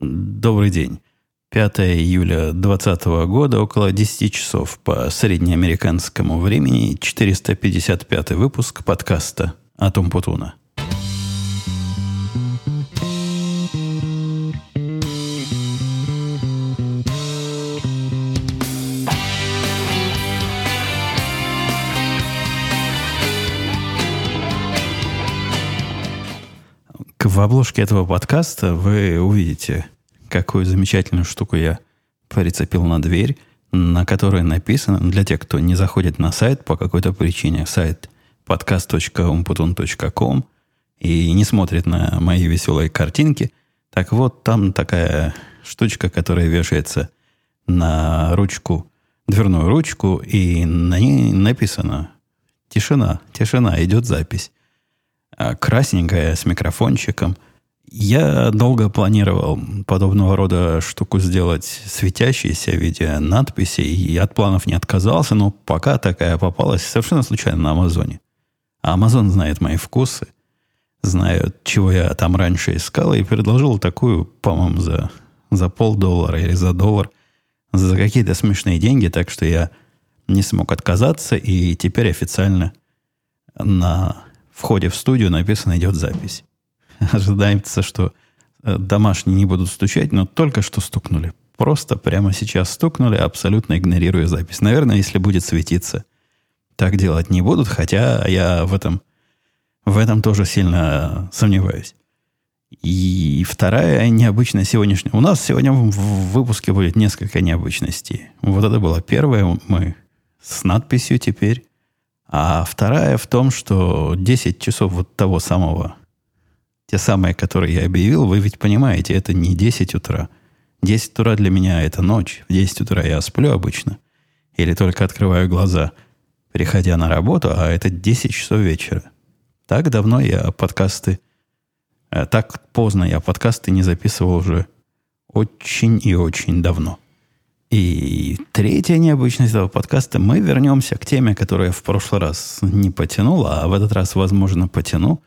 Добрый день. 5 июля 2020 года, около 10 часов по среднеамериканскому времени, 455 выпуск подкаста «Атом Путуна». Обложке этого подкаста вы увидите, какую замечательную штуку я прицепил на дверь, на которой написано, для тех, кто не заходит на сайт по какой-то причине, сайт podcast.umputun.com и не смотрит на мои веселые картинки, так вот, там такая штучка, которая вешается на ручку, дверную ручку, и на ней написано «Тишина, тишина, идет запись». А, красненькая с микрофончиком. Я долго планировал подобного рода штуку сделать светящейся в виде надписи, и от планов не отказался, но пока такая попалась совершенно случайно на Амазоне. А Амазон знает мои вкусы, знает, чего я там раньше искал, и предложил такую, по-моему, за, за полдоллара или за доллар, за какие-то смешные деньги, так что я не смог отказаться, и теперь официально на в ходе в студию написано «идет запись». Ожидается, что э, домашние не будут стучать, но только что стукнули. Просто прямо сейчас стукнули, абсолютно игнорируя запись. Наверное, если будет светиться, так делать не будут, хотя я в этом, в этом тоже сильно сомневаюсь. И вторая необычность сегодняшняя. У нас сегодня в выпуске будет несколько необычностей. Вот это была первая. Мы с надписью теперь а вторая в том, что 10 часов вот того самого, те самые, которые я объявил, вы ведь понимаете, это не 10 утра. 10 утра для меня это ночь. В 10 утра я сплю обычно. Или только открываю глаза, приходя на работу, а это 10 часов вечера. Так давно я подкасты... Э, так поздно я подкасты не записывал уже очень и очень давно. И третья необычность этого подкаста. Мы вернемся к теме, которую я в прошлый раз не потянул, а в этот раз, возможно, потяну.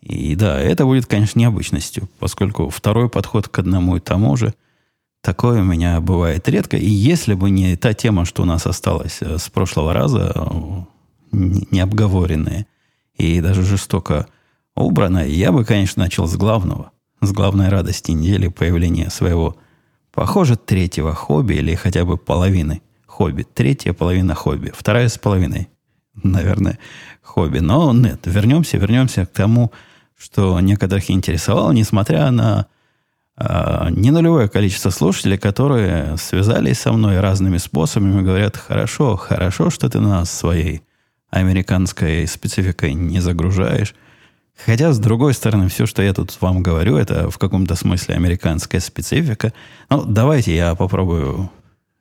И да, это будет, конечно, необычностью, поскольку второй подход к одному и тому же, такое у меня бывает редко. И если бы не та тема, что у нас осталась э, с прошлого раза, не обговоренная и даже жестоко убранная, я бы, конечно, начал с главного, с главной радости недели появления своего Похоже, третьего хобби или хотя бы половины хобби. Третья половина хобби. Вторая с половиной, наверное, хобби. Но нет, вернемся, вернемся к тому, что некоторых интересовало, несмотря на э, не нулевое количество слушателей, которые связались со мной разными способами и говорят, хорошо, хорошо, что ты нас своей американской спецификой не загружаешь. Хотя, с другой стороны, все, что я тут вам говорю, это в каком-то смысле американская специфика. Ну, давайте я попробую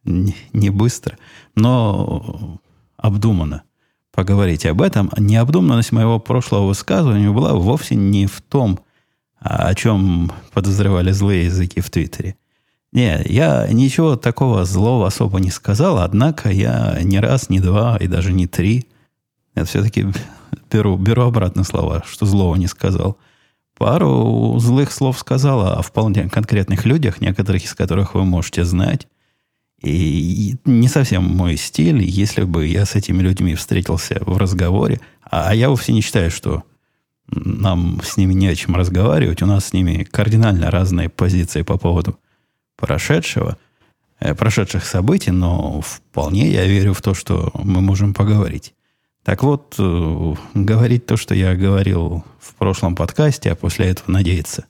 не, быстро, но обдуманно поговорить об этом. Необдуманность моего прошлого высказывания была вовсе не в том, о чем подозревали злые языки в Твиттере. Не, я ничего такого злого особо не сказал, однако я не раз, не два и даже не три. Это все-таки беру, беру обратно слова, что злого не сказал. Пару злых слов сказала о вполне конкретных людях, некоторых из которых вы можете знать. И не совсем мой стиль, если бы я с этими людьми встретился в разговоре. А я вовсе не считаю, что нам с ними не о чем разговаривать. У нас с ними кардинально разные позиции по поводу прошедшего, э, прошедших событий, но вполне я верю в то, что мы можем поговорить. Так вот, э, говорить то, что я говорил в прошлом подкасте, а после этого надеяться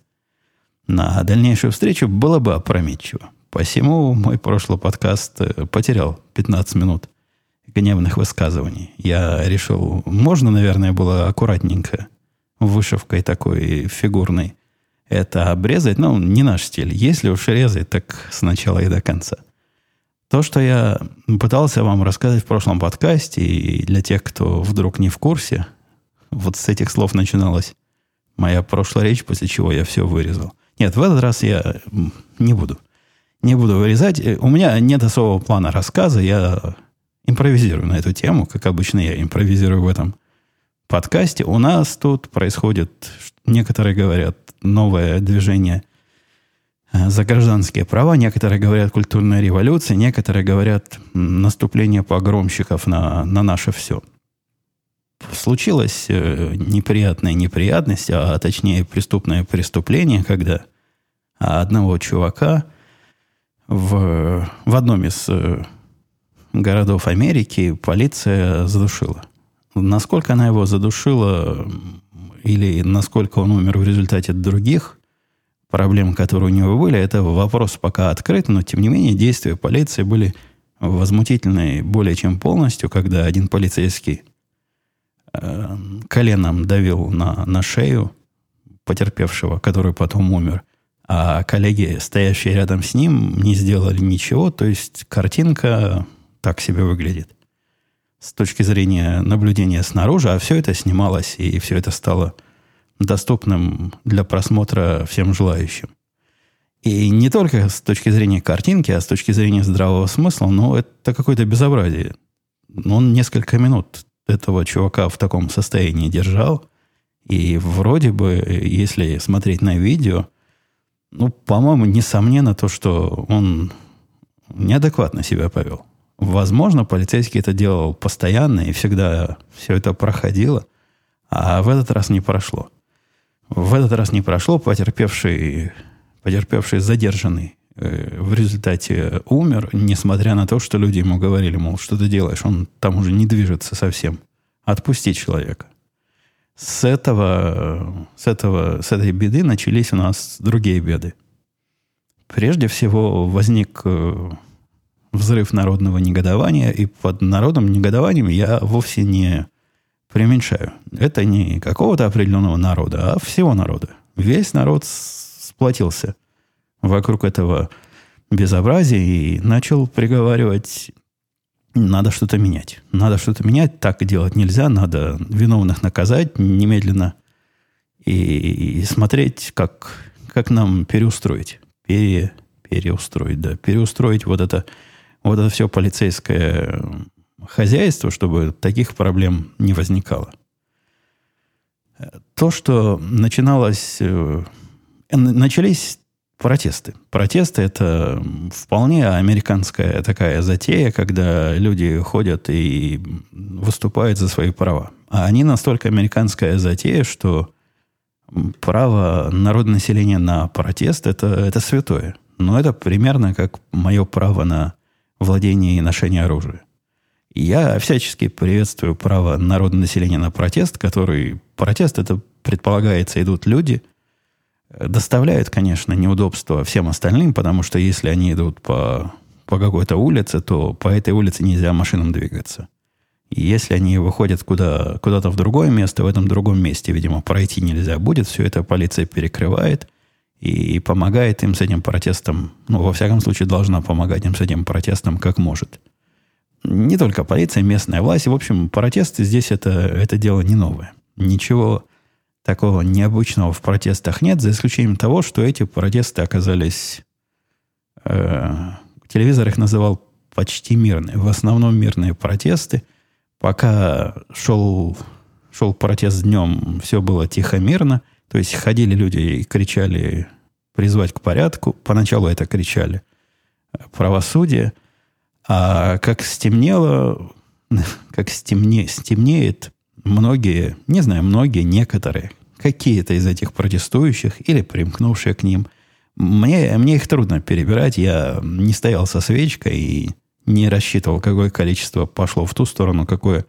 на дальнейшую встречу, было бы опрометчиво. Посему мой прошлый подкаст э, потерял 15 минут гневных высказываний. Я решил, можно, наверное, было аккуратненько вышивкой такой фигурной это обрезать, но не наш стиль. Если уж резать, так сначала и до конца – то, что я пытался вам рассказать в прошлом подкасте, и для тех, кто вдруг не в курсе, вот с этих слов начиналась моя прошлая речь, после чего я все вырезал. Нет, в этот раз я не буду. Не буду вырезать. Э, у меня нет особого плана рассказа. Я импровизирую на эту тему, как обычно я импровизирую в этом подкасте. У нас тут происходит, некоторые говорят, новое движение – за гражданские права, некоторые говорят культурная революция, некоторые говорят наступление погромщиков на, на наше все. Случилась э, неприятная неприятность, а точнее преступное преступление, когда одного чувака в, в одном из э, городов Америки полиция задушила. Насколько она его задушила или насколько он умер в результате других проблем, которые у него были, это вопрос пока открыт, но тем не менее действия полиции были возмутительные более чем полностью, когда один полицейский э, коленом давил на, на шею потерпевшего, который потом умер, а коллеги, стоящие рядом с ним, не сделали ничего, то есть картинка так себе выглядит. С точки зрения наблюдения снаружи, а все это снималось, и все это стало доступным для просмотра всем желающим. И не только с точки зрения картинки, а с точки зрения здравого смысла, но это какое-то безобразие. Он несколько минут этого чувака в таком состоянии держал, и вроде бы, если смотреть на видео, ну, по-моему, несомненно то, что он неадекватно себя повел. Возможно, полицейский это делал постоянно, и всегда все это проходило, а в этот раз не прошло. В этот раз не прошло, потерпевший, потерпевший задержанный э, в результате умер, несмотря на то, что люди ему говорили, мол, что ты делаешь, он там уже не движется совсем. Отпусти человека. С этого, с этого, с этой беды начались у нас другие беды. Прежде всего возник э, взрыв народного негодования, и под народным негодованием я вовсе не преуменьшаю. Это не какого-то определенного народа, а всего народа. Весь народ сплотился вокруг этого безобразия и начал приговаривать, надо что-то менять. Надо что-то менять, так делать нельзя, надо виновных наказать немедленно и, и смотреть, как, как нам переустроить. Пере, переустроить, да. Переустроить вот это, вот это все полицейское хозяйство, чтобы таких проблем не возникало. То, что начиналось... Э, начались протесты. Протесты – это вполне американская такая затея, когда люди ходят и выступают за свои права. А они настолько американская затея, что право народного населения на протест это, – это святое. Но это примерно как мое право на владение и ношение оружия. Я всячески приветствую право народного населения на протест, который... Протест, это предполагается, идут люди, доставляют, конечно, неудобства всем остальным, потому что если они идут по, по какой-то улице, то по этой улице нельзя машинам двигаться. И если они выходят куда, куда-то в другое место, в этом другом месте, видимо, пройти нельзя будет, все это полиция перекрывает и помогает им с этим протестом, ну, во всяком случае, должна помогать им с этим протестом как может – не только полиция, местная власть. В общем, протесты здесь это, это дело не новое. Ничего такого необычного в протестах нет, за исключением того, что эти протесты оказались... Э, телевизор их называл почти мирные. В основном мирные протесты. Пока шел, шел протест днем, все было тихо-мирно. То есть ходили люди и кричали призвать к порядку. Поначалу это кричали правосудие. А как стемнело, как стемне, стемнеет, многие, не знаю, многие, некоторые, какие-то из этих протестующих или примкнувшие к ним, мне, мне их трудно перебирать. Я не стоял со свечкой и не рассчитывал, какое количество пошло в ту сторону, какое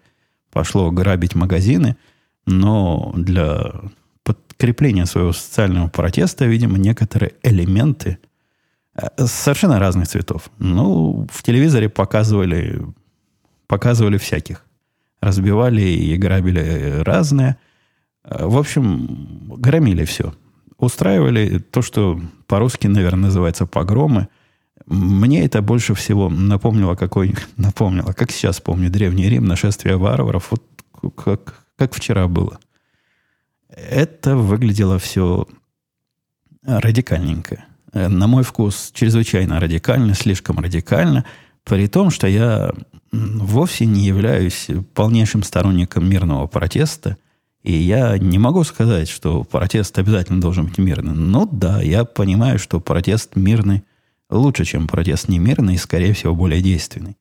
пошло грабить магазины. Но для подкрепления своего социального протеста, видимо, некоторые элементы – Совершенно разных цветов. Ну, в телевизоре показывали, показывали всяких. Разбивали и грабили разные. В общем, громили все. Устраивали то, что по-русски, наверное, называется погромы. Мне это больше всего напомнило, какой, напомнило, как сейчас помню, Древний Рим, нашествие варваров, вот как, как вчера было. Это выглядело все радикальненько. Э, на мой вкус, чрезвычайно радикально, слишком радикально, при том, что я вовсе не являюсь полнейшим сторонником мирного протеста И я не могу сказать, что протест обязательно должен быть мирный. Ну да, я понимаю, что протест мирный лучше, чем протест немирный и, скорее всего, более действенный.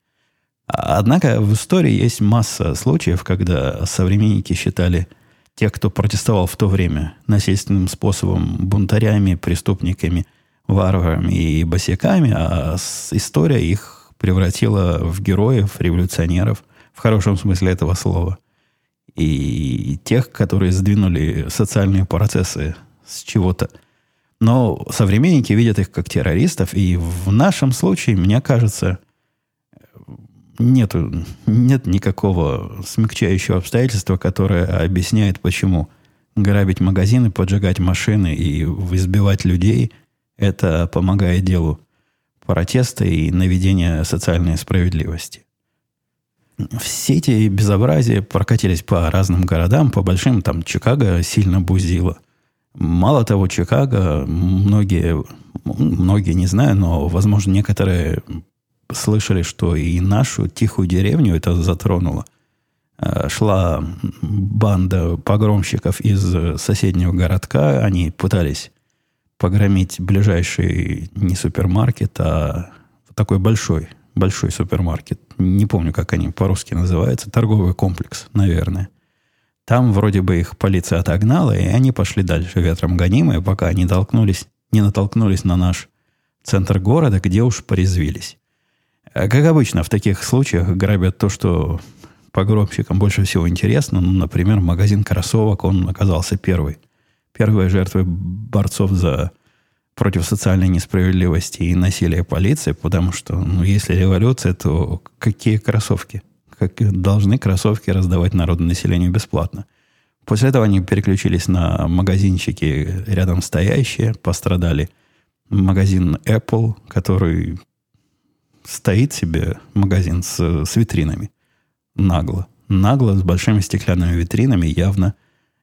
Однако в истории есть масса случаев, когда современники считали тех, кто протестовал в то время насильственным способом, бунтарями, преступниками, варварами и босиками, а история их превратила в героев, революционеров, в хорошем смысле этого слова. И тех, которые сдвинули социальные процессы с чего-то. Но современники видят их как террористов, и в нашем случае, мне кажется, нету, нет никакого смягчающего обстоятельства, которое объясняет, почему грабить магазины, поджигать машины и избивать людей – это помогает делу протеста и наведения социальной справедливости. Все эти безобразия прокатились по разным городам, по большим, там Чикаго сильно бузило. Мало того, Чикаго, многие, многие не знаю, но, возможно, некоторые слышали, что и нашу тихую деревню это затронуло. Э, шла банда погромщиков из соседнего городка. Они пытались погромить ближайший не супермаркет, а такой большой, большой супермаркет. Не помню, как они по-русски называются. Торговый комплекс, наверное. Там вроде бы их полиция отогнала, и они пошли дальше ветром гонимые, пока они толкнулись, не натолкнулись на наш центр города, где уж порезвились. А как обычно, в таких случаях грабят то, что погромщикам больше всего интересно. Ну, например, магазин кроссовок, он оказался первый. Первой жертвой борцов за против социальной несправедливости и насилия полиции, потому что, ну, если революция, то какие кроссовки? Как должны кроссовки раздавать народу населению бесплатно? После этого они переключились на магазинчики рядом стоящие, пострадали магазин Apple, который стоит себе магазин с, с витринами. Нагло. Нагло, с большими стеклянными витринами, явно,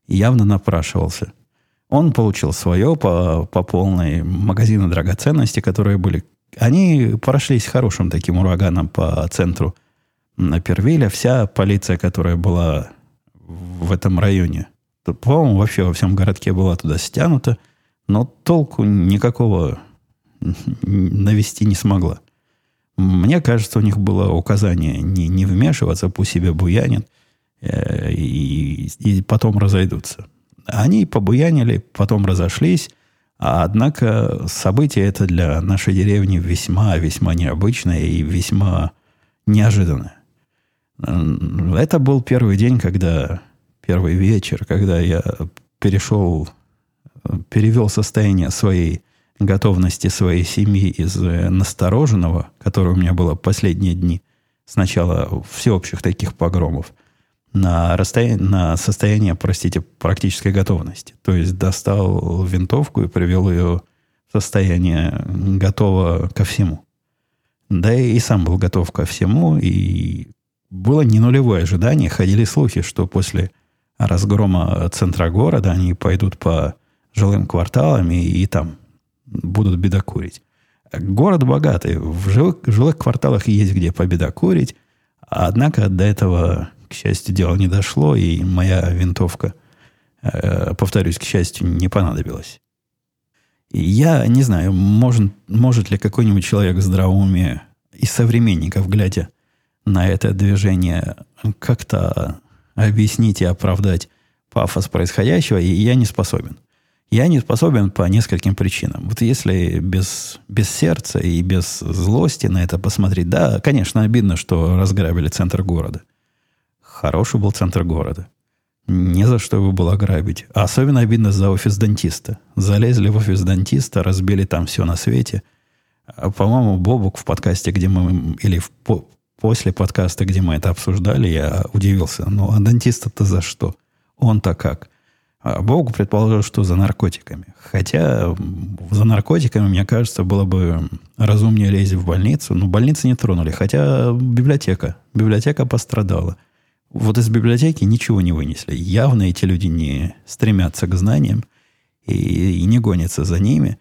явно напрашивался. Он получил свое по, по полной магазины драгоценности, которые были... Они прошлись хорошим таким ураганом по центру на Первиля. Вся полиция, которая была в этом районе, по-моему, вообще во всем городке была туда стянута, но толку никакого навести не смогла. Мне кажется, у них было указание не, не вмешиваться, пусть себе буянит, э, и, и потом разойдутся. Они побуянили, потом разошлись, а однако событие это для нашей деревни весьма-весьма необычное и весьма неожиданное. Это был первый день, когда, первый вечер, когда я перешел, перевел состояние своей готовности своей семьи из настороженного, которое у меня было последние дни, с начала всеобщих таких погромов, на, расстояние, на состояние, простите, практической готовности. То есть достал винтовку и привел ее в состояние готово ко всему. Да и сам был готов ко всему, и было не нулевое ожидание. Ходили слухи, что после разгрома центра города они пойдут по жилым кварталам и, и там будут бедокурить. Город богатый. В жилых, жилых кварталах есть где победокурить. Однако до этого, к счастью, дело не дошло, и моя винтовка, э, повторюсь, к счастью, не понадобилась. И я не знаю, может, может ли какой-нибудь человек в здравом из современников, глядя на это движение, как-то объяснить и оправдать пафос происходящего, и я не способен. Я не способен по нескольким причинам. Вот если без, без сердца и без злости на это посмотреть, да, конечно, обидно, что разграбили центр города. Хороший был центр города. Не за что его было грабить. А особенно обидно за офис дантиста. Залезли в офис дантиста, разбили там все на свете. А, по-моему, Бобук в подкасте, где мы... Или в, по, после подкаста, где мы это обсуждали, я удивился. Ну, а дантиста-то за что? Он-то как? А Богу предположил, что за наркотиками. Хотя за наркотиками, мне кажется, было бы разумнее лезть в больницу. Но больницы не тронули. Хотя библиотека. Библиотека пострадала. Вот из библиотеки ничего не вынесли. Явно эти люди не стремятся к знаниям и, и не гонятся за ними.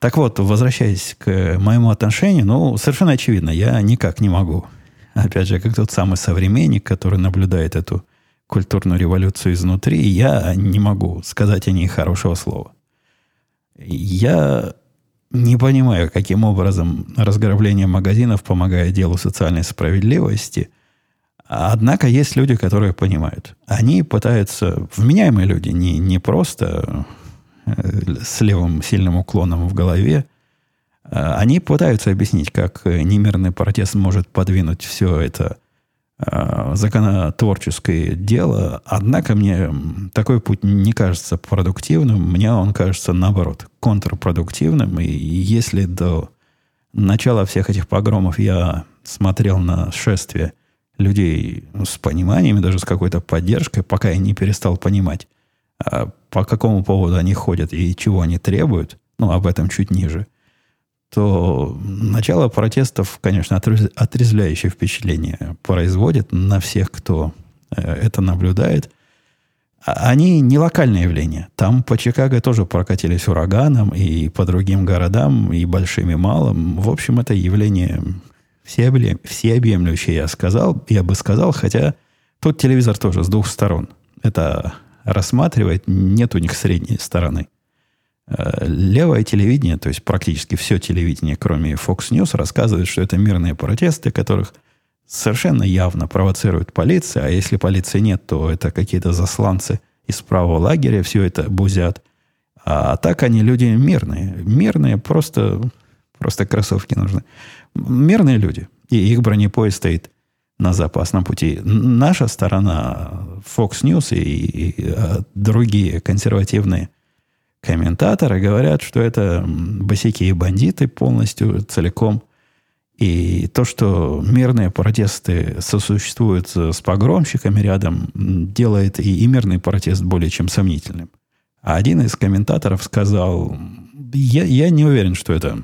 Так вот, возвращаясь к моему отношению, ну, совершенно очевидно, я никак не могу. Опять же, как тот самый современник, который наблюдает эту культурную революцию изнутри, я не могу сказать о ней хорошего слова. Я не понимаю, каким образом разграбление магазинов помогает делу социальной справедливости. Однако есть люди, которые понимают. Они пытаются, вменяемые люди, не, не просто э, с левым сильным уклоном в голове, а они пытаются объяснить, как немирный протест может подвинуть все это Э, законотворческое дело, однако мне такой путь не кажется продуктивным, мне он кажется, наоборот, контрпродуктивным. И если до начала всех этих погромов я смотрел на шествие людей с пониманием, даже с какой-то поддержкой, пока я не перестал понимать, а по какому поводу они ходят и чего они требуют, ну, об этом чуть ниже – то начало протестов, конечно, отрезвляющее впечатление производит на всех, кто э, это наблюдает. А они не локальное явление. Там по Чикаго тоже прокатились ураганом, и по другим городам, и большим, и малым. В общем, это явление всеобъемлющее, я сказал, я бы сказал, хотя тут телевизор тоже с двух сторон. Это рассматривает, нет у них средней стороны. Э, левое телевидение, то есть практически все телевидение, кроме Fox News, рассказывает, что это мирные протесты, которых совершенно явно провоцирует полиция, а если полиции нет, то это какие-то засланцы из правого лагеря, все это бузят. А так они люди мирные. Мирные, просто, просто кроссовки нужны. Мирные люди. И их бронепоезд стоит на запасном пути. Наша сторона, Fox News и, и, и другие консервативные комментаторы говорят, что это босики и бандиты полностью, целиком. И то, что мирные протесты сосуществуют с погромщиками рядом, делает и, и мирный протест более чем сомнительным. А один из комментаторов сказал, я, я не уверен, что это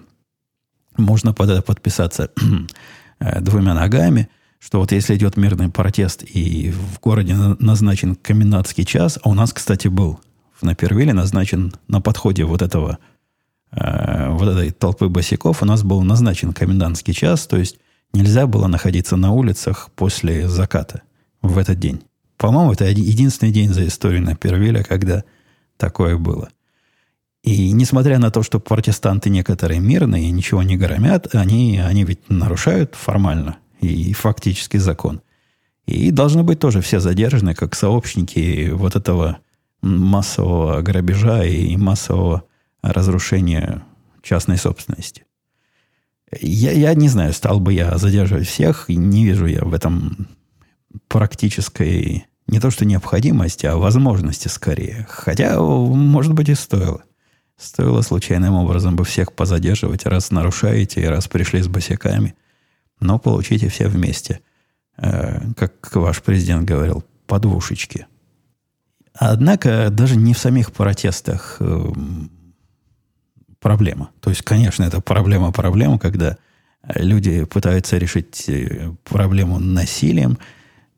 можно под это подписаться э, двумя ногами, что вот если идет мирный протест и в городе назначен комендантский час, а у нас, кстати, был в Напервилле назначен на подходе вот этого э, вот этой толпы босиков у нас был назначен комендантский час, то есть нельзя было находиться на улицах после заката в этот день. По-моему, это единственный день за историю Напервилля, когда такое было. И несмотря на то, что протестанты некоторые мирные и ничего не громят, они, они ведь нарушают формально и фактически закон. И должны быть тоже все задержаны, как сообщники вот этого массового грабежа и массового разрушения частной собственности. Я, я не знаю, стал бы я задерживать всех, не вижу я в этом практической не то что необходимости, а возможности скорее. Хотя, может быть, и стоило. Стоило случайным образом бы всех позадерживать, раз нарушаете, раз пришли с босиками. Но получите все вместе. Э, как ваш президент говорил, подвушечки – Однако даже не в самих протестах э, проблема. То есть, конечно, это проблема-проблема, когда люди пытаются решить э, проблему насилием,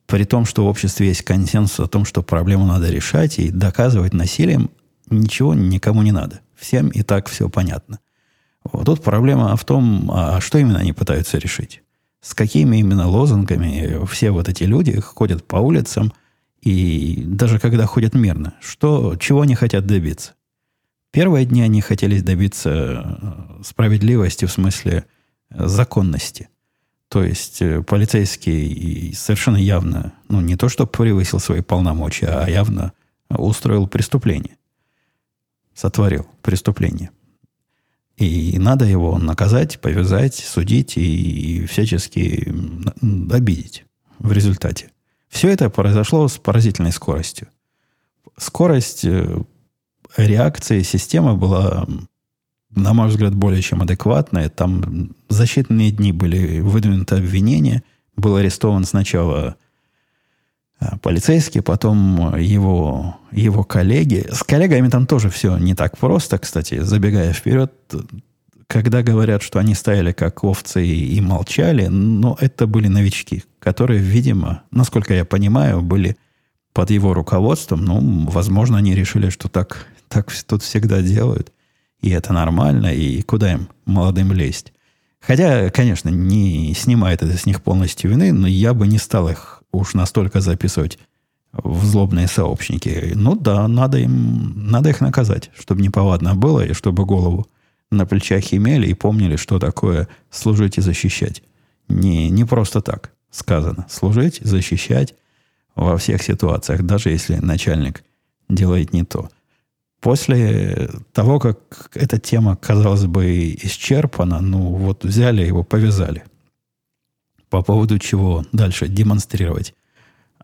при том, что в обществе есть консенсус о том, что проблему надо решать, и доказывать насилием ничего никому не надо. Всем и так все понятно. Вот тут проблема в том, а что именно они пытаются решить. С какими именно лозунгами все вот эти люди ходят по улицам – и даже когда ходят мирно, что, чего они хотят добиться? Первые дни они хотели добиться э, справедливости в смысле э, законности. То есть э, полицейский совершенно явно, ну не то, что превысил свои полномочия, а явно устроил преступление. Сотворил преступление. И надо его наказать, повязать, судить и всячески обидеть в результате. Все это произошло с поразительной скоростью. Скорость э, реакции системы была, на мой взгляд, более чем адекватная. Там защитные дни были выдвинуты обвинения. Был арестован сначала полицейский, потом его, его коллеги. С коллегами там тоже все не так просто, кстати. Забегая вперед, когда говорят, что они стояли как овцы и, и молчали, но это были новички, которые, видимо, насколько я понимаю, были под его руководством. Ну, возможно, они решили, что так, так тут всегда делают, и это нормально, и куда им, молодым, лезть. Хотя, конечно, не снимает это с них полностью вины, но я бы не стал их уж настолько записывать в злобные сообщники. Ну да, надо им, надо их наказать, чтобы неповадно было, и чтобы голову на плечах имели и помнили, что такое служить и защищать. Не, не просто так сказано. Служить, защищать во всех ситуациях, даже если начальник делает не то. После того, как эта тема, казалось бы, исчерпана, ну вот взяли его, повязали. По поводу чего дальше демонстрировать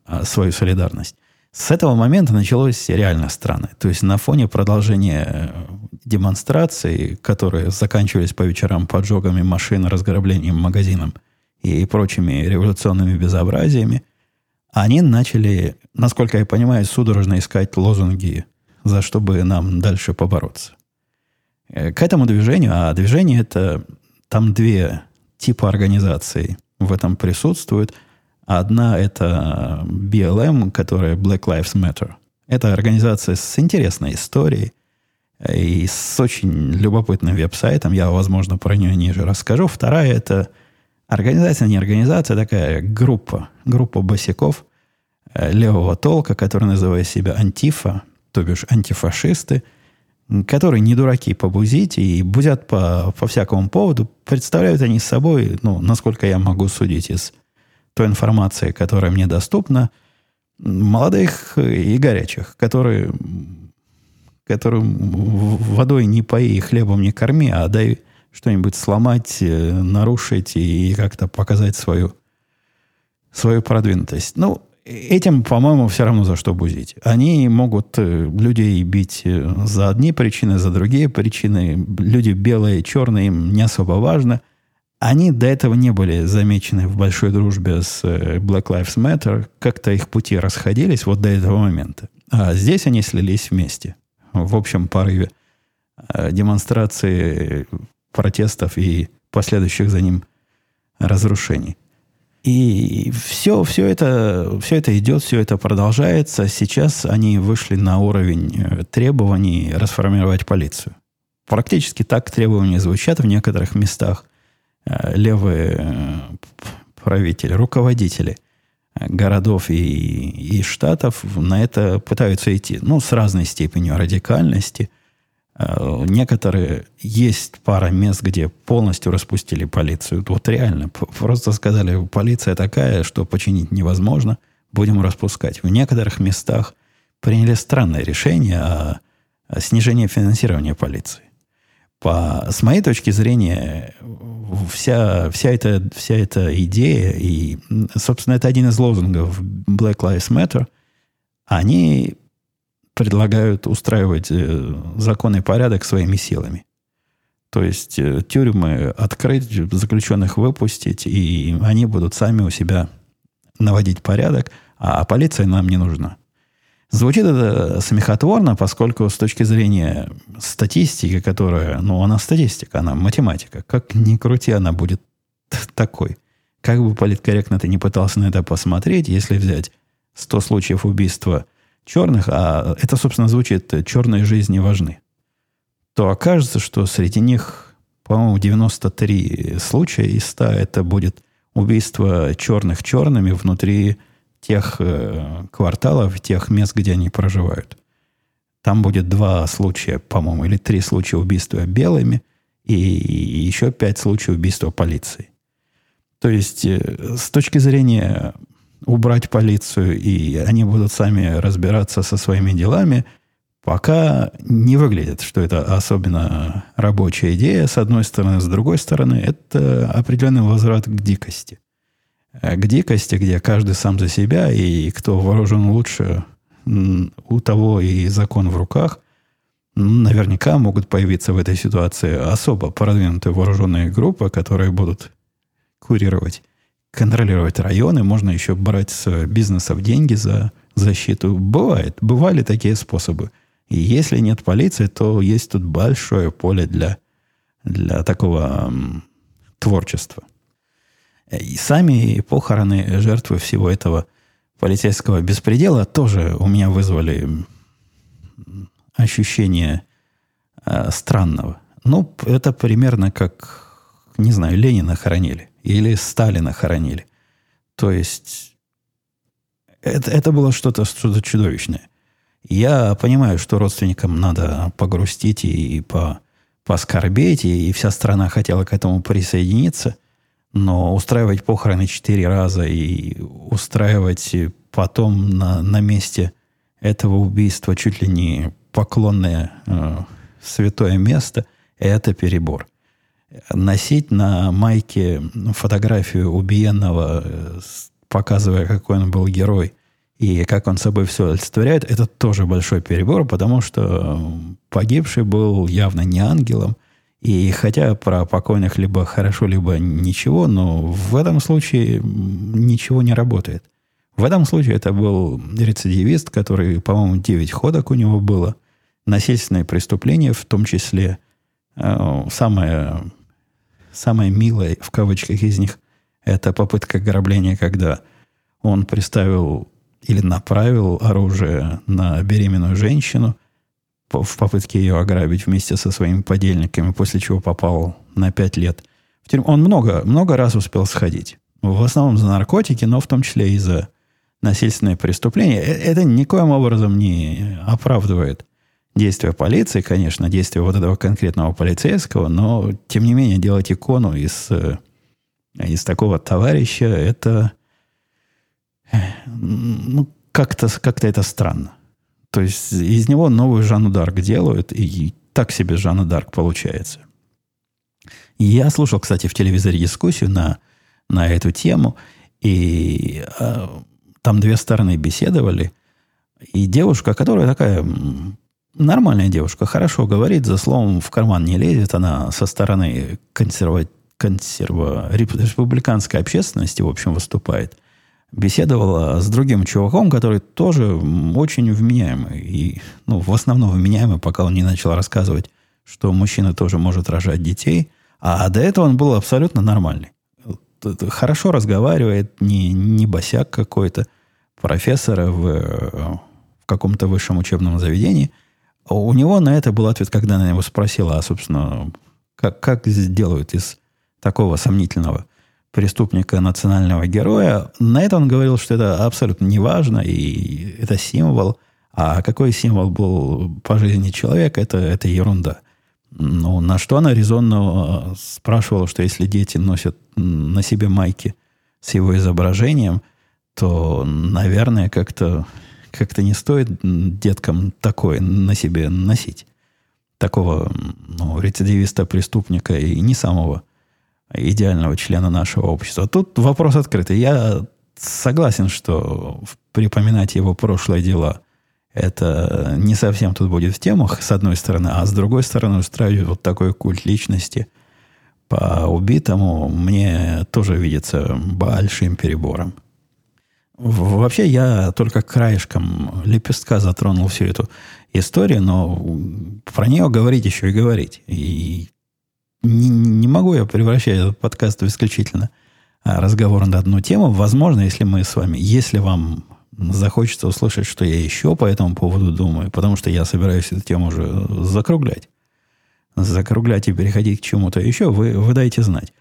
а, свою солидарность. С этого момента началось реально странно. То есть на фоне продолжения э, демонстраций, которые заканчивались по вечерам поджогами машин, разграблением магазином и прочими революционными безобразиями, они начали, насколько я понимаю, судорожно искать лозунги, за что бы нам дальше побороться. Э, к этому движению, а движение это, там две типа организаций в этом присутствуют – Одна это BLM, которая Black Lives Matter. Это организация с интересной историей и с очень любопытным веб-сайтом. Я, возможно, про нее ниже расскажу. Вторая это организация, не организация, а такая группа, группа босиков э, левого толка, которая называет себя антифа, то бишь антифашисты, которые не дураки побузить и бузят по, по всякому поводу. Представляют они собой, ну, насколько я могу судить из той информации, которая мне доступна, молодых и горячих, которые, которым водой не пои, хлебом не корми, а дай что-нибудь сломать, э, нарушить и как-то показать свою, свою продвинутость. Ну, этим, по-моему, все равно за что бузить. Они могут э, людей бить э, за одни причины, за другие причины. Люди белые, черные, им не особо важно – они до этого не были замечены в большой дружбе с э, Black Lives Matter. Как-то их пути расходились вот до этого момента. А здесь они слились вместе. В общем порыве демонстрации протестов и последующих за ним разрушений. И все, все, это, все это идет, все это продолжается. Сейчас они вышли на уровень э, требований расформировать полицию. Практически так требования звучат в некоторых местах. Э, левые э, правители, руководители городов и, и штатов на это пытаются идти. Ну, с разной степенью радикальности. Некоторые, есть пара мест, где полностью распустили полицию. Вот реально, просто сказали, полиция такая, что починить невозможно, будем распускать. В некоторых местах приняли странное решение о, о снижении финансирования полиции. По, с моей точки зрения, вся, вся, эта, вся эта идея, и, собственно, это один из лозунгов Black Lives Matter, они предлагают устраивать э, законный порядок своими силами. То есть э, тюрьмы открыть, заключенных выпустить, и они будут сами у себя наводить порядок, а полиция нам не нужна. Звучит это смехотворно, поскольку с точки зрения статистики, которая, ну, она статистика, она математика. Как ни крути, она будет такой. Как бы политкорректно ты не пытался на это посмотреть, если взять 100 случаев убийства черных, а это, собственно, звучит «черные жизни важны», то окажется, что среди них, по-моему, 93 случая из 100 это будет убийство черных черными внутри тех э, кварталов, тех мест, где они проживают. Там будет два случая, по-моему, или три случая убийства белыми и еще пять случаев убийства полицией. То есть, э, с точки зрения убрать полицию, и они будут сами разбираться со своими делами, пока не выглядит, что это особенно рабочая идея, с одной стороны. С другой стороны, это определенный возврат к дикости. Э, к дикости, где каждый сам за себя, и кто вооружен лучше, у того и закон в руках. Наверняка могут появиться в этой ситуации особо продвинутые вооруженные группы, которые будут курировать, контролировать районы. Можно еще брать с бизнесов деньги за защиту. Бывает. Бывали такие способы. И если нет полиции, то есть тут большое поле для, для такого м, творчества. И сами похороны жертвы всего этого полицейского беспредела тоже у меня вызвали ощущение э, странного. Ну, это примерно как, не знаю, Ленина хоронили или Сталина хоронили. То есть Это, это было что-то что чудовищное. Я понимаю, что родственникам надо погрустить и по, поскорбеть, и, и вся страна хотела к этому присоединиться, но устраивать похороны четыре раза и устраивать потом на, на месте этого убийства чуть ли не поклонное э, святое место, это перебор. Носить на майке фотографию убиенного, э, показывая, какой он был герой – и как он собой все олицетворяет, это тоже большой перебор, потому что погибший был явно не ангелом. И хотя про покойных либо хорошо, либо ничего, но в этом случае ничего не работает. В этом случае это был рецидивист, который, по-моему, 9 ходок у него было. Насильственные преступления, в том числе э, самое, самое милое, в кавычках, из них, это попытка ограбления, когда он приставил или направил оружие на беременную женщину в попытке ее ограбить вместе со своими подельниками, после чего попал на пять лет в тюрьму. Он много, много раз успел сходить. В основном за наркотики, но в том числе и за насильственные преступления. Э, это никоим образом не оправдывает действия полиции, конечно, действия вот этого конкретного полицейского, но, тем не менее, делать икону из, э, из такого товарища, это ну, как-то как это странно. То есть из него новую Жанну Дарк делают, и так себе Жанна Дарк получается. я слушал, кстати, в телевизоре дискуссию на, на эту тему, и э, там две стороны беседовали. И девушка, которая такая нормальная девушка, хорошо говорит, за словом в карман не лезет, она со стороны консерва, консерва, республиканской общественности, в общем, выступает беседовала с другим чуваком, который тоже очень вменяемый. И, ну, в основном вменяемый, пока он не начал рассказывать, что мужчина тоже может рожать детей. А до этого он был абсолютно нормальный. Хорошо разговаривает, не, не босяк какой-то, профессора в, в каком-то высшем учебном заведении. У него на это был ответ, когда она его спросила, а, собственно, как, как сделают из такого сомнительного преступника национального героя. На это он говорил, что это абсолютно не важно, и это символ. А какой символ был по жизни человека, это, это ерунда. Ну, на что она резонно э, спрашивала, что если дети носят на себе майки с его изображением, то, наверное, как-то как не стоит деткам такое на себе носить. Такого ну, рецидивиста, преступника и не самого идеального члена нашего общества. Тут вопрос открытый. Я согласен, что припоминать его прошлые дела это не совсем тут будет в темах, с одной стороны, а с другой стороны устраивать вот такой культ личности по убитому мне тоже видится большим перебором. Вообще я только краешком лепестка затронул всю эту историю, но про нее говорить еще и говорить. И не, не могу я превращать этот подкаст в исключительно а, разговор на одну тему. Возможно, если мы с вами, если вам захочется услышать, что я еще по этому поводу думаю, потому что я собираюсь эту тему уже закруглять. Закруглять и переходить к чему-то еще, вы, вы дайте знать.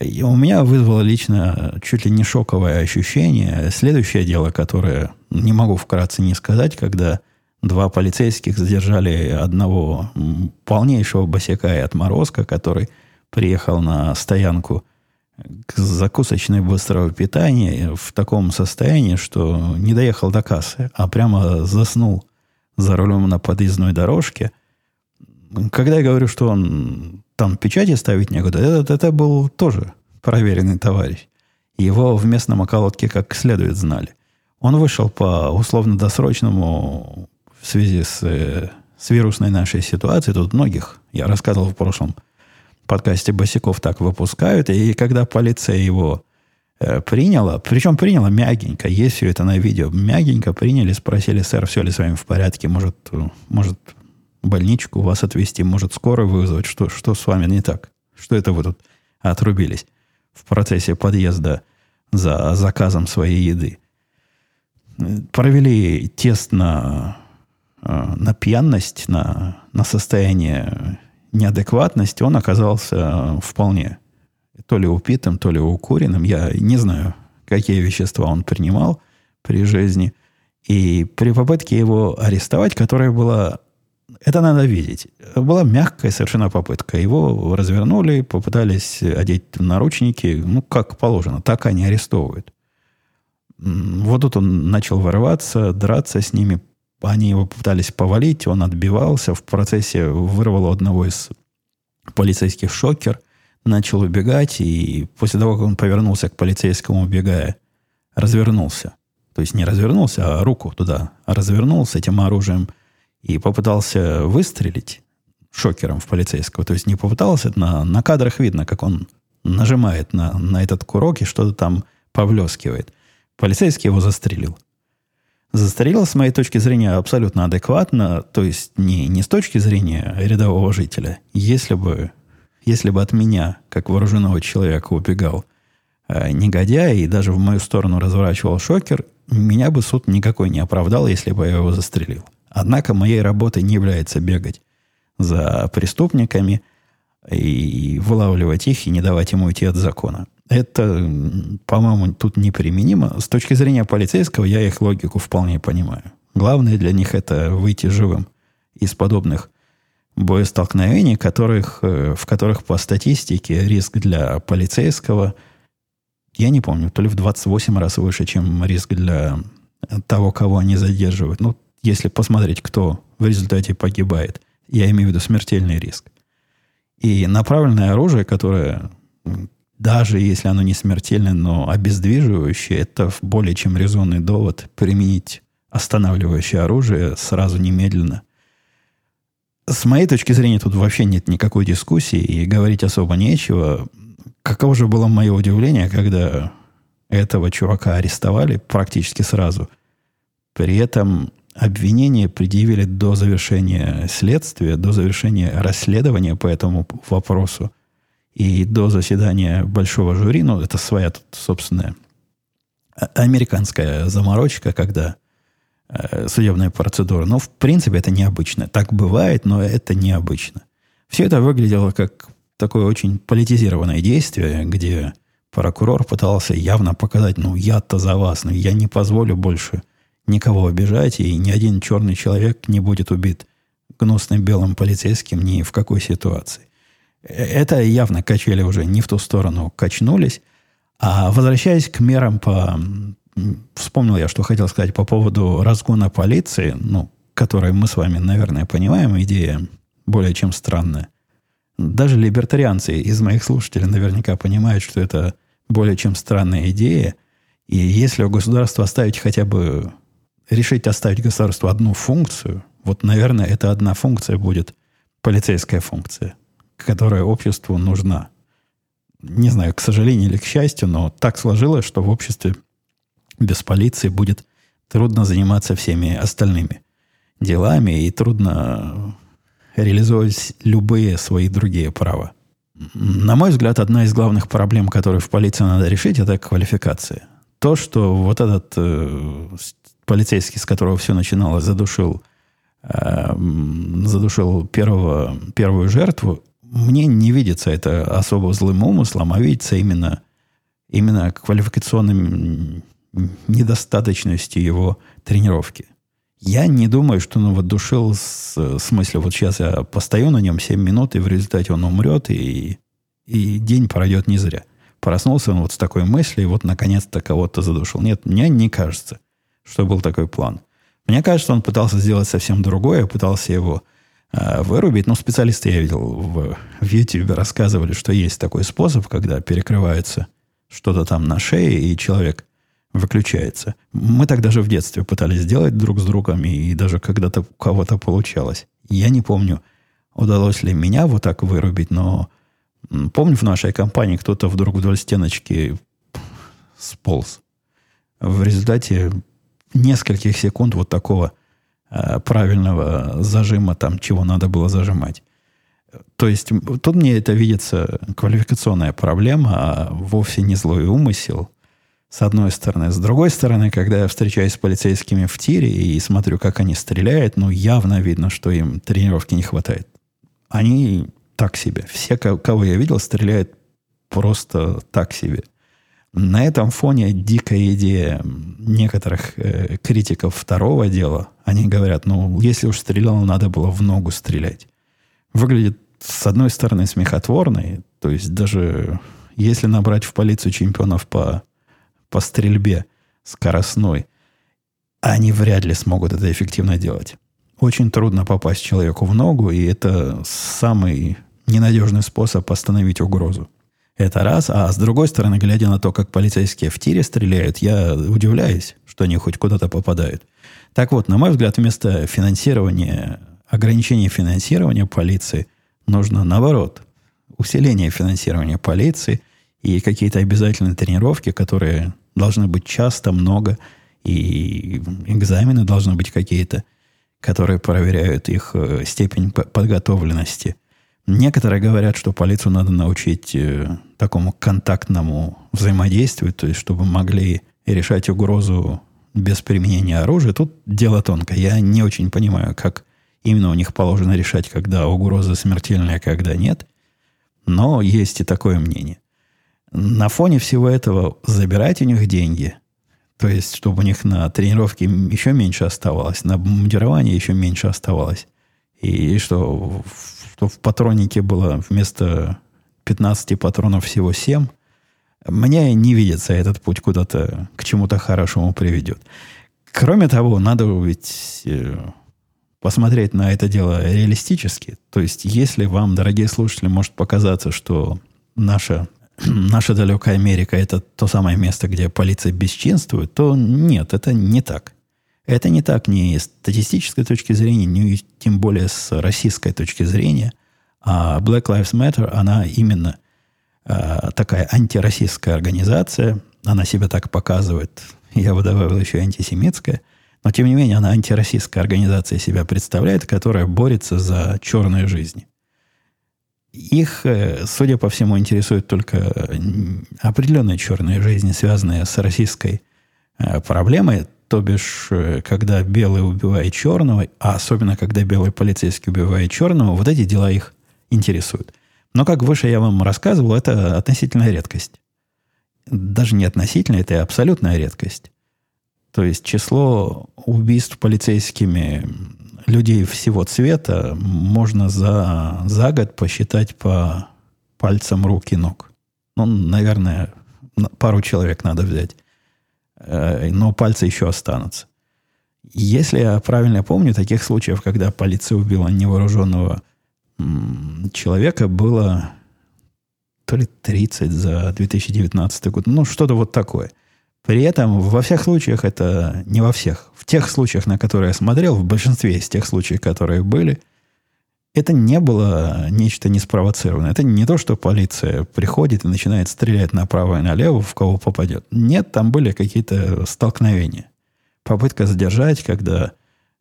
И у меня вызвало лично чуть ли не шоковое ощущение. Следующее дело, которое не могу вкратце не сказать, когда Два полицейских задержали одного полнейшего босяка и отморозка, который приехал на стоянку к закусочной быстрого питания в таком состоянии, что не доехал до кассы, а прямо заснул за рулем на подъездной дорожке. Когда я говорю, что он там печати ставить некуда, это, это был тоже проверенный товарищ. Его в местном околотке как следует знали. Он вышел по условно-досрочному в связи с, э, с вирусной нашей ситуацией. Тут многих, я рассказывал в прошлом подкасте Босиков, так выпускают. И когда полиция его э, приняла, причем приняла мягенько, есть все это на видео, мягенько приняли, спросили, сэр, все ли с вами в порядке, может, может больничку вас отвезти, может, скорую вызвать, что, что с вами не так? Что это вы тут отрубились в процессе подъезда за заказом своей еды? Провели тест на Э, на пьяность, на, на состояние неадекватности, он оказался вполне то ли упитым, то ли укуренным. Я не знаю, какие вещества он принимал. при жизни. И при попытке его арестовать, которая была... Это надо видеть. Была мягкая совершенно попытка. Его развернули, попытались одеть в наручники. Ну, как положено. Так они арестовывают. Вот тут он начал вырываться, драться с ними. Они его пытались повалить, он отбивался. В процессе вырвал у одного из полицейских шокер, начал убегать, и после того, как он повернулся к полицейскому, убегая, развернулся. То есть не развернулся, а руку туда развернулся этим оружием и попытался выстрелить шокером в полицейского. То есть не попытался, на, на кадрах видно, как он нажимает на, на этот курок и что-то там повлескивает. Полицейский его застрелил. Застрелил, с моей точки зрения, абсолютно адекватно, то есть не, не с точки зрения рядового жителя. Если бы, если бы от меня, как вооруженного человека, убегал э, негодяй и даже в мою сторону разворачивал шокер, меня бы суд никакой не оправдал, если бы я его застрелил. Однако моей работой не является бегать за преступниками и вылавливать их и не давать ему уйти от закона. Это, по-моему, тут неприменимо. С точки зрения полицейского я их логику вполне понимаю. Главное для них это выйти живым из подобных боестолкновений, которых, э, в которых по статистике риск для полицейского, я не помню, то ли в 28 раз выше, чем риск для того, кого они задерживают. Ну, если посмотреть, кто в результате погибает, я имею в виду смертельный риск. И направленное оружие, которое даже если оно не смертельное, но обездвиживающее, это более чем резонный довод применить останавливающее оружие сразу немедленно. С моей точки зрения, тут вообще нет никакой дискуссии и говорить особо нечего. Каково же было мое удивление, когда этого чувака арестовали практически сразу. При этом обвинение предъявили до завершения следствия, до завершения расследования по этому вопросу. И до заседания большого жюри, ну, это своя тут собственная а, американская заморочка, когда э, судебная процедура. Но, в принципе, это необычно. Так бывает, но это необычно. Все это выглядело как такое очень политизированное действие, где прокурор пытался явно показать, ну, я-то за вас, но я не позволю больше никого обижать, и ни один черный человек не будет убит гнусным белым полицейским ни в какой ситуации. Это явно качели уже не в ту сторону качнулись. А возвращаясь к мерам по... Вспомнил я, что хотел сказать по поводу разгона полиции, ну, которую мы с вами, наверное, понимаем, идея более чем странная. Даже либертарианцы из моих слушателей наверняка понимают, что это более чем странная идея. И если у государства оставить хотя бы... Решить оставить государству одну функцию, вот, наверное, эта одна функция будет полицейская функция – которая обществу нужна. Не знаю, к сожалению или к счастью, но так сложилось, что в обществе без полиции будет трудно заниматься всеми остальными делами и трудно реализовать любые свои другие права. На мой взгляд, одна из главных проблем, которые в полиции надо решить, это квалификация. То, что вот этот э, полицейский, с которого все начиналось, задушил, э, задушил первого, первую жертву, мне не видится это особо злым умыслом, а видится именно, именно квалификационным недостаточностью его тренировки. Я не думаю, что он его душил с смысле, вот сейчас я постою на нем 7 минут, и в результате он умрет, и, и день пройдет не зря. Проснулся он вот с такой мыслью, и вот наконец-то кого-то задушил. Нет, мне не кажется, что был такой план. Мне кажется, он пытался сделать совсем другое, пытался его Э, вырубить. Но специалисты, я видел, в, в YouTube рассказывали, что есть такой способ, когда перекрывается что-то там на шее, и человек выключается. Мы так даже в детстве пытались сделать друг с другом, и даже когда-то у кого-то получалось. Я не помню, удалось ли меня вот так вырубить, но помню, в нашей компании кто-то вдруг вдоль стеночки сполз. В результате нескольких секунд вот такого Э, правильного зажима, там, чего надо было зажимать. То есть тут мне это видится квалификационная проблема, а вовсе не злой умысел, с одной стороны. С другой стороны, когда я встречаюсь с полицейскими в тире и смотрю, как они стреляют, ну, явно видно, что им тренировки не хватает. Они так себе. Все, кого я видел, стреляют просто так себе. На этом фоне дикая идея некоторых э, критиков второго дела. Они говорят, ну, если уж стрелял, надо было в ногу стрелять. Выглядит, с одной стороны, смехотворной. То есть даже если набрать в полицию чемпионов по, по стрельбе скоростной, они вряд ли смогут это эффективно делать. Очень трудно попасть человеку в ногу, и это самый ненадежный способ остановить угрозу. Это раз. А с другой стороны, глядя на то, как полицейские в тире стреляют, я удивляюсь, что они хоть куда-то попадают. Так вот, на мой взгляд, вместо финансирования, ограничения финансирования полиции нужно наоборот. Усиление финансирования полиции и какие-то обязательные тренировки, которые должны быть часто, много, и экзамены должны быть какие-то, которые проверяют их э, степень подготовленности – Некоторые говорят, что полицию надо научить э, такому контактному взаимодействию, то есть чтобы могли решать угрозу без применения оружия. Тут дело тонкое. Я не очень понимаю, как именно у них положено решать, когда угроза смертельная, а когда нет. Но есть и такое мнение. На фоне всего этого забирать у них деньги, то есть чтобы у них на тренировке еще меньше оставалось, на бомбардирование еще меньше оставалось, и что что в патронике было вместо 15 патронов всего 7, мне не видится этот путь куда-то к чему-то хорошему приведет. Кроме того, надо ведь э, посмотреть на это дело реалистически. То есть, если вам, дорогие слушатели, может показаться, что наша, наша далекая Америка это то самое место, где полиция бесчинствует, то нет, это не так. Это не так ни с статистической точки зрения, ни тем более с российской точки зрения. А Black Lives Matter, она именно э, такая антироссийская организация. Она себя так показывает. Я бы добавил еще антисемитская. Но, тем не менее, она антироссийская организация себя представляет, которая борется за черные жизни. Их, э, судя по всему, интересуют только определенные черные жизни, связанные с российской э, проблемой. То бишь, э, когда белый убивает черного, а особенно когда белый полицейский убивает черного, вот эти дела их интересуют. Но, как выше я вам рассказывал, это относительная редкость. Даже не относительная, это абсолютная редкость. То есть число убийств полицейскими людей всего цвета можно за, за год посчитать по пальцам рук и ног. Ну, наверное, пару человек надо взять. Э, но пальцы еще останутся. Если я правильно помню, таких случаев, когда полиция убила невооруженного человека, было то ли 30 за 2019 год. Ну, что-то вот такое. При этом во всех случаях это не во всех. В тех случаях, на которые я смотрел, в большинстве из тех случаев, которые были, это не было нечто неспровоцированное. Это не то, что полиция приходит и начинает стрелять направо и налево, в кого попадет. Нет, там были какие-то столкновения. Попытка задержать, когда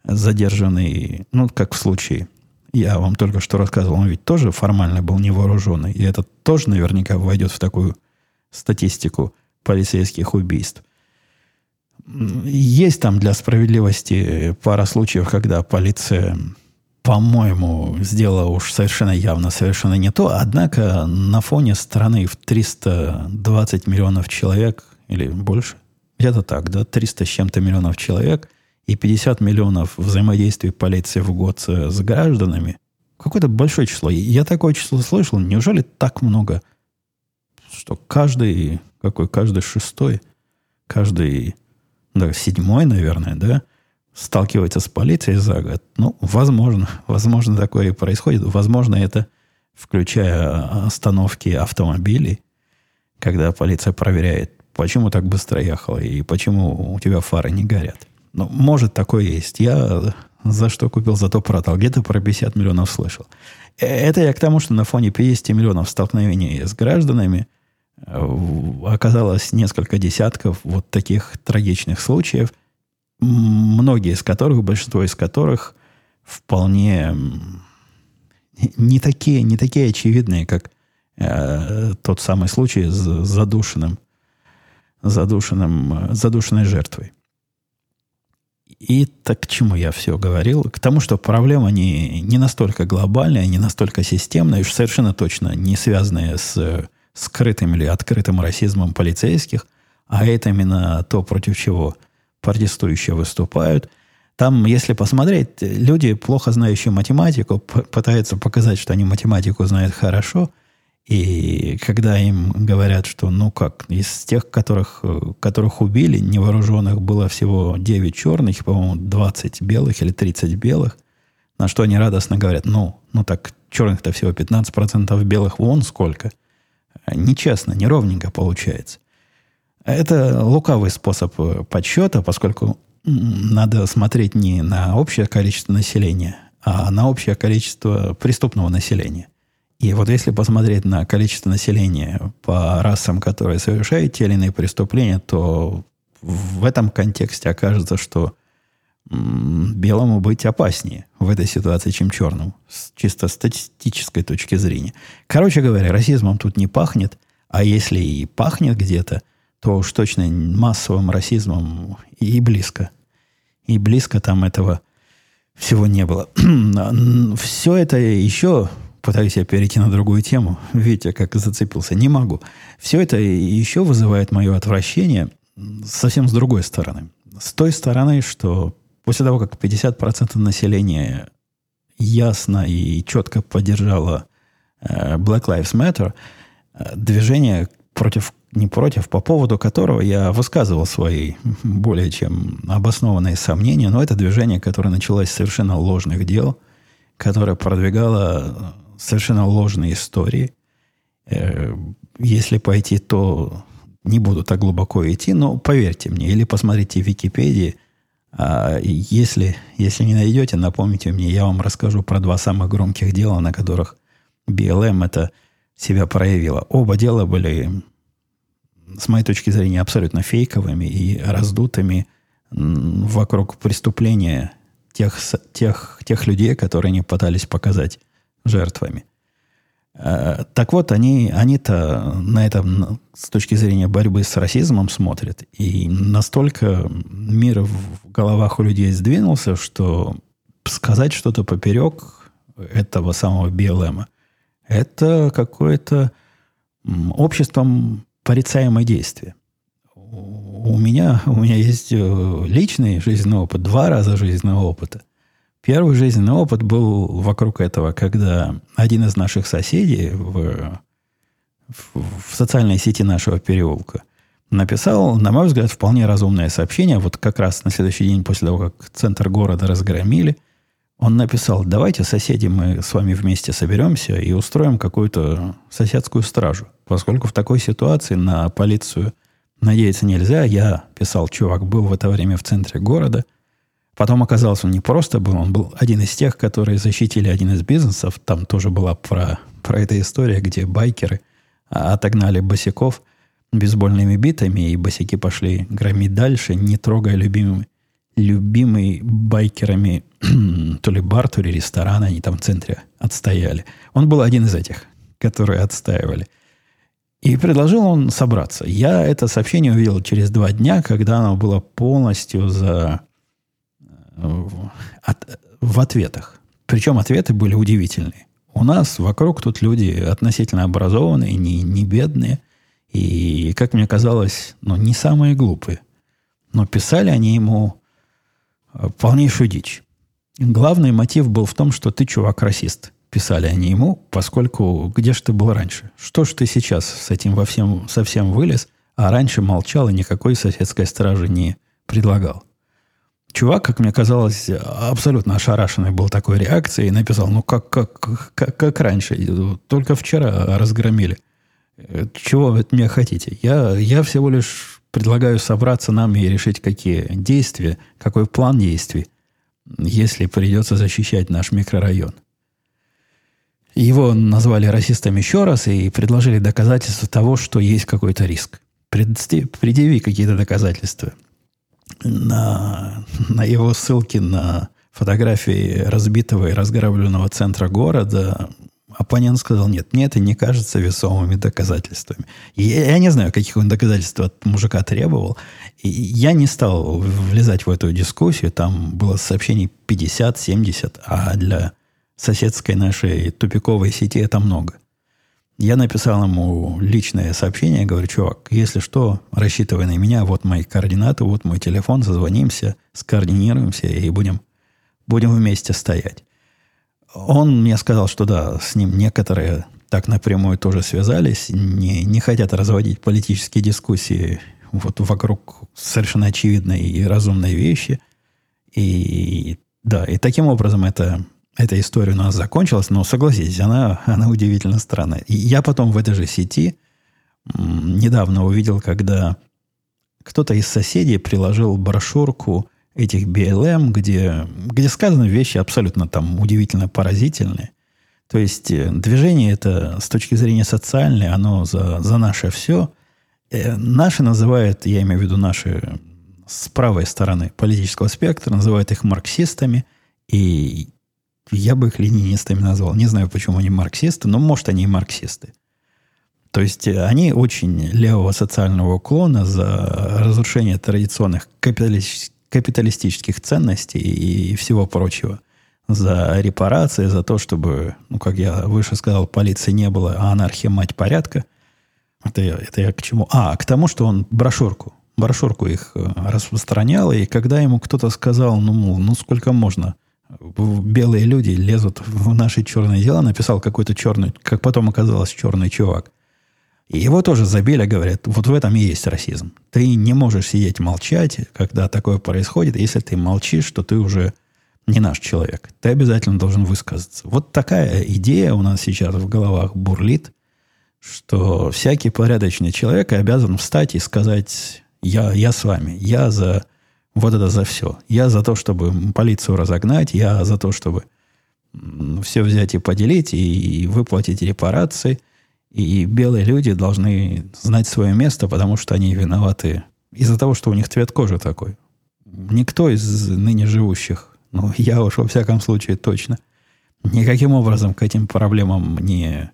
задержанный, ну, как в случае, я вам только что рассказывал, он ведь тоже формально был невооруженный. И это тоже наверняка войдет в такую статистику полицейских убийств. Есть там для справедливости пара случаев, когда полиция по-моему, сделала уж совершенно явно, совершенно не то. Однако на фоне страны в 320 миллионов человек или больше, где-то так, да, 300 с чем-то миллионов человек и 50 миллионов взаимодействий полиции в год с, с гражданами, какое-то большое число. Я такое число слышал. Неужели так много? Что каждый, какой, каждый шестой, каждый, да, седьмой, наверное, да, сталкивается с полицией за год. Ну, возможно, возможно, такое и происходит. Возможно, это включая остановки автомобилей, когда полиция проверяет, почему так быстро ехал и почему у тебя фары не горят. Ну, может, такое есть. Я за что купил, зато продал. Где-то про 50 миллионов слышал. Э, это я к тому, что на фоне 50 миллионов столкновений с гражданами э, оказалось несколько десятков вот таких трагичных случаев – многие из которых, большинство из которых вполне не такие, не такие очевидные, как э, тот самый случай с задушенным, задушенным, задушенной жертвой. И так к чему я все говорил? К тому, что проблема не, не настолько глобальная, не настолько системная, уж совершенно точно не связанная с скрытым или открытым расизмом полицейских, а это именно то, против чего протестующие выступают. Там, если посмотреть, люди, плохо знающие математику, пытаются показать, что они математику знают хорошо – и когда им говорят, что, ну как, из тех, которых, которых убили, невооруженных было всего 9 черных, по-моему, 20 белых или 30 белых, на что они радостно говорят, ну, ну так, черных-то всего 15%, белых вон сколько. Нечестно, неровненько получается. Это лукавый способ подсчета, поскольку надо смотреть не на общее количество населения, а на общее количество преступного населения. И вот если посмотреть на количество населения по расам, которые совершают те или иные преступления, то в этом контексте окажется, что белому быть опаснее в этой ситуации, чем черному, с чисто статистической точки зрения. Короче говоря, расизмом тут не пахнет, а если и пахнет где-то, то уж точно массовым расизмом и близко. И близко там этого всего не было. Все это еще пытаюсь я перейти на другую тему. Видите, как зацепился. Не могу. Все это еще вызывает мое отвращение совсем с другой стороны. С той стороны, что после того, как 50% населения ясно и четко поддержало э, Black Lives Matter, э, движение против, не против, по поводу которого я высказывал свои более чем обоснованные сомнения, но это движение, которое началось с совершенно ложных дел, которое продвигало совершенно ложные истории. Э, если пойти, то не буду так глубоко идти, но поверьте мне, или посмотрите в Википедии. А если, если не найдете, напомните мне, я вам расскажу про два самых громких дела, на которых BLM это себя проявило. Оба дела были, с моей точки зрения, абсолютно фейковыми и раздутыми вокруг преступления тех, тех, тех людей, которые они пытались показать жертвами. Э, так вот, они, они-то на этом с точки зрения борьбы с расизмом смотрят. И настолько мир в головах у людей сдвинулся, что сказать что-то поперек этого самого БЛМа – это какое-то обществом порицаемое действие. У меня, у меня есть э, личный жизненный опыт, два раза жизненного опыта – Первый жизненный опыт был вокруг этого, когда один из наших соседей в, в, в социальной сети нашего переулка написал, на мой взгляд, вполне разумное сообщение. Вот как раз на следующий день после того, как центр города разгромили, он написал, давайте, соседи, мы с вами вместе соберемся и устроим какую-то соседскую стражу. Поскольку в такой ситуации на полицию надеяться нельзя, я, писал чувак, был в это время в центре города – Потом оказалось, он не просто был, он был один из тех, которые защитили один из бизнесов. Там тоже была про, про эта история, где байкеры а, отогнали босиков бейсбольными битами, и босики пошли громить дальше, не трогая любимый, любимый байкерами то ли бар, то ли ресторан, они там в центре отстояли. Он был один из этих, которые отстаивали. И предложил он собраться. Я это сообщение увидел через два дня, когда оно было полностью за от, в ответах. Причем ответы были удивительные. У нас вокруг тут люди относительно образованные, не, не бедные. И, как мне казалось, ну, не самые глупые. Но писали они ему э, полнейшую дичь. Главный мотив был в том, что ты, чувак, расист. Писали они ему, поскольку где же ты был раньше? Что ж ты сейчас с этим во всем совсем вылез, а раньше молчал и никакой соседской стражи не предлагал? чувак, как мне казалось, абсолютно ошарашенный был такой реакцией и написал, ну как, как, как, как раньше, только вчера разгромили. Чего вы от меня хотите? Я, я всего лишь предлагаю собраться нам и решить, какие действия, какой план действий, если придется защищать наш микрорайон. Его назвали расистом еще раз и предложили доказательства того, что есть какой-то риск. Предъяви какие-то доказательства на, на его ссылки на фотографии разбитого и разграбленного центра города, оппонент сказал, нет, мне это не кажется весомыми доказательствами. И я, не знаю, каких он доказательств от мужика требовал. И я не стал влезать в эту дискуссию. Там было сообщений 50-70, а для соседской нашей тупиковой сети это много. Я написал ему личное сообщение, говорю, чувак, если что, рассчитывай на меня, вот мои координаты, вот мой телефон, созвонимся, скоординируемся и будем, будем вместе стоять. Он мне сказал, что да, с ним некоторые так напрямую тоже связались, не, не хотят разводить политические дискуссии вот вокруг совершенно очевидной и разумной вещи. И да, и таким образом это эта история у нас закончилась, но согласитесь, она, она удивительно странная. И я потом в этой же сети недавно увидел, когда кто-то из соседей приложил брошюрку этих BLM, где, где сказаны вещи абсолютно там удивительно поразительные. То есть э, движение это с точки зрения социальной, оно за, за наше все. Э, наши называют, я имею в виду наши с правой стороны политического спектра, называют их марксистами. И я бы их ленинистами назвал. Не знаю, почему они марксисты, но, может, они и марксисты. То есть э, они очень левого социального уклона за разрушение традиционных капиталистических ценностей и всего прочего. За репарации, за то, чтобы, ну, как я выше сказал, полиции не было, а анархия мать порядка. Это это я к чему? А, к тому, что он брошюрку, брошюрку их э, распространял, и когда ему кто-то сказал, ну, ну сколько можно – белые люди лезут в наши черные дела, написал какой-то черный, как потом оказалось, черный чувак. И его тоже забили, говорят, вот в этом и есть расизм. Ты не можешь сидеть молчать, когда такое происходит. Если ты молчишь, то ты уже не наш человек. Ты обязательно должен высказаться. Вот такая идея у нас сейчас в головах бурлит, что всякий порядочный человек обязан встать и сказать, я, я с вами, я за вот это за все. Я за то, чтобы полицию разогнать, я за то, чтобы все взять и поделить, и выплатить репарации. И белые люди должны знать свое место, потому что они виноваты из-за того, что у них цвет кожи такой. Никто из ныне живущих, ну, я уж во всяком случае точно, никаким образом к этим проблемам не,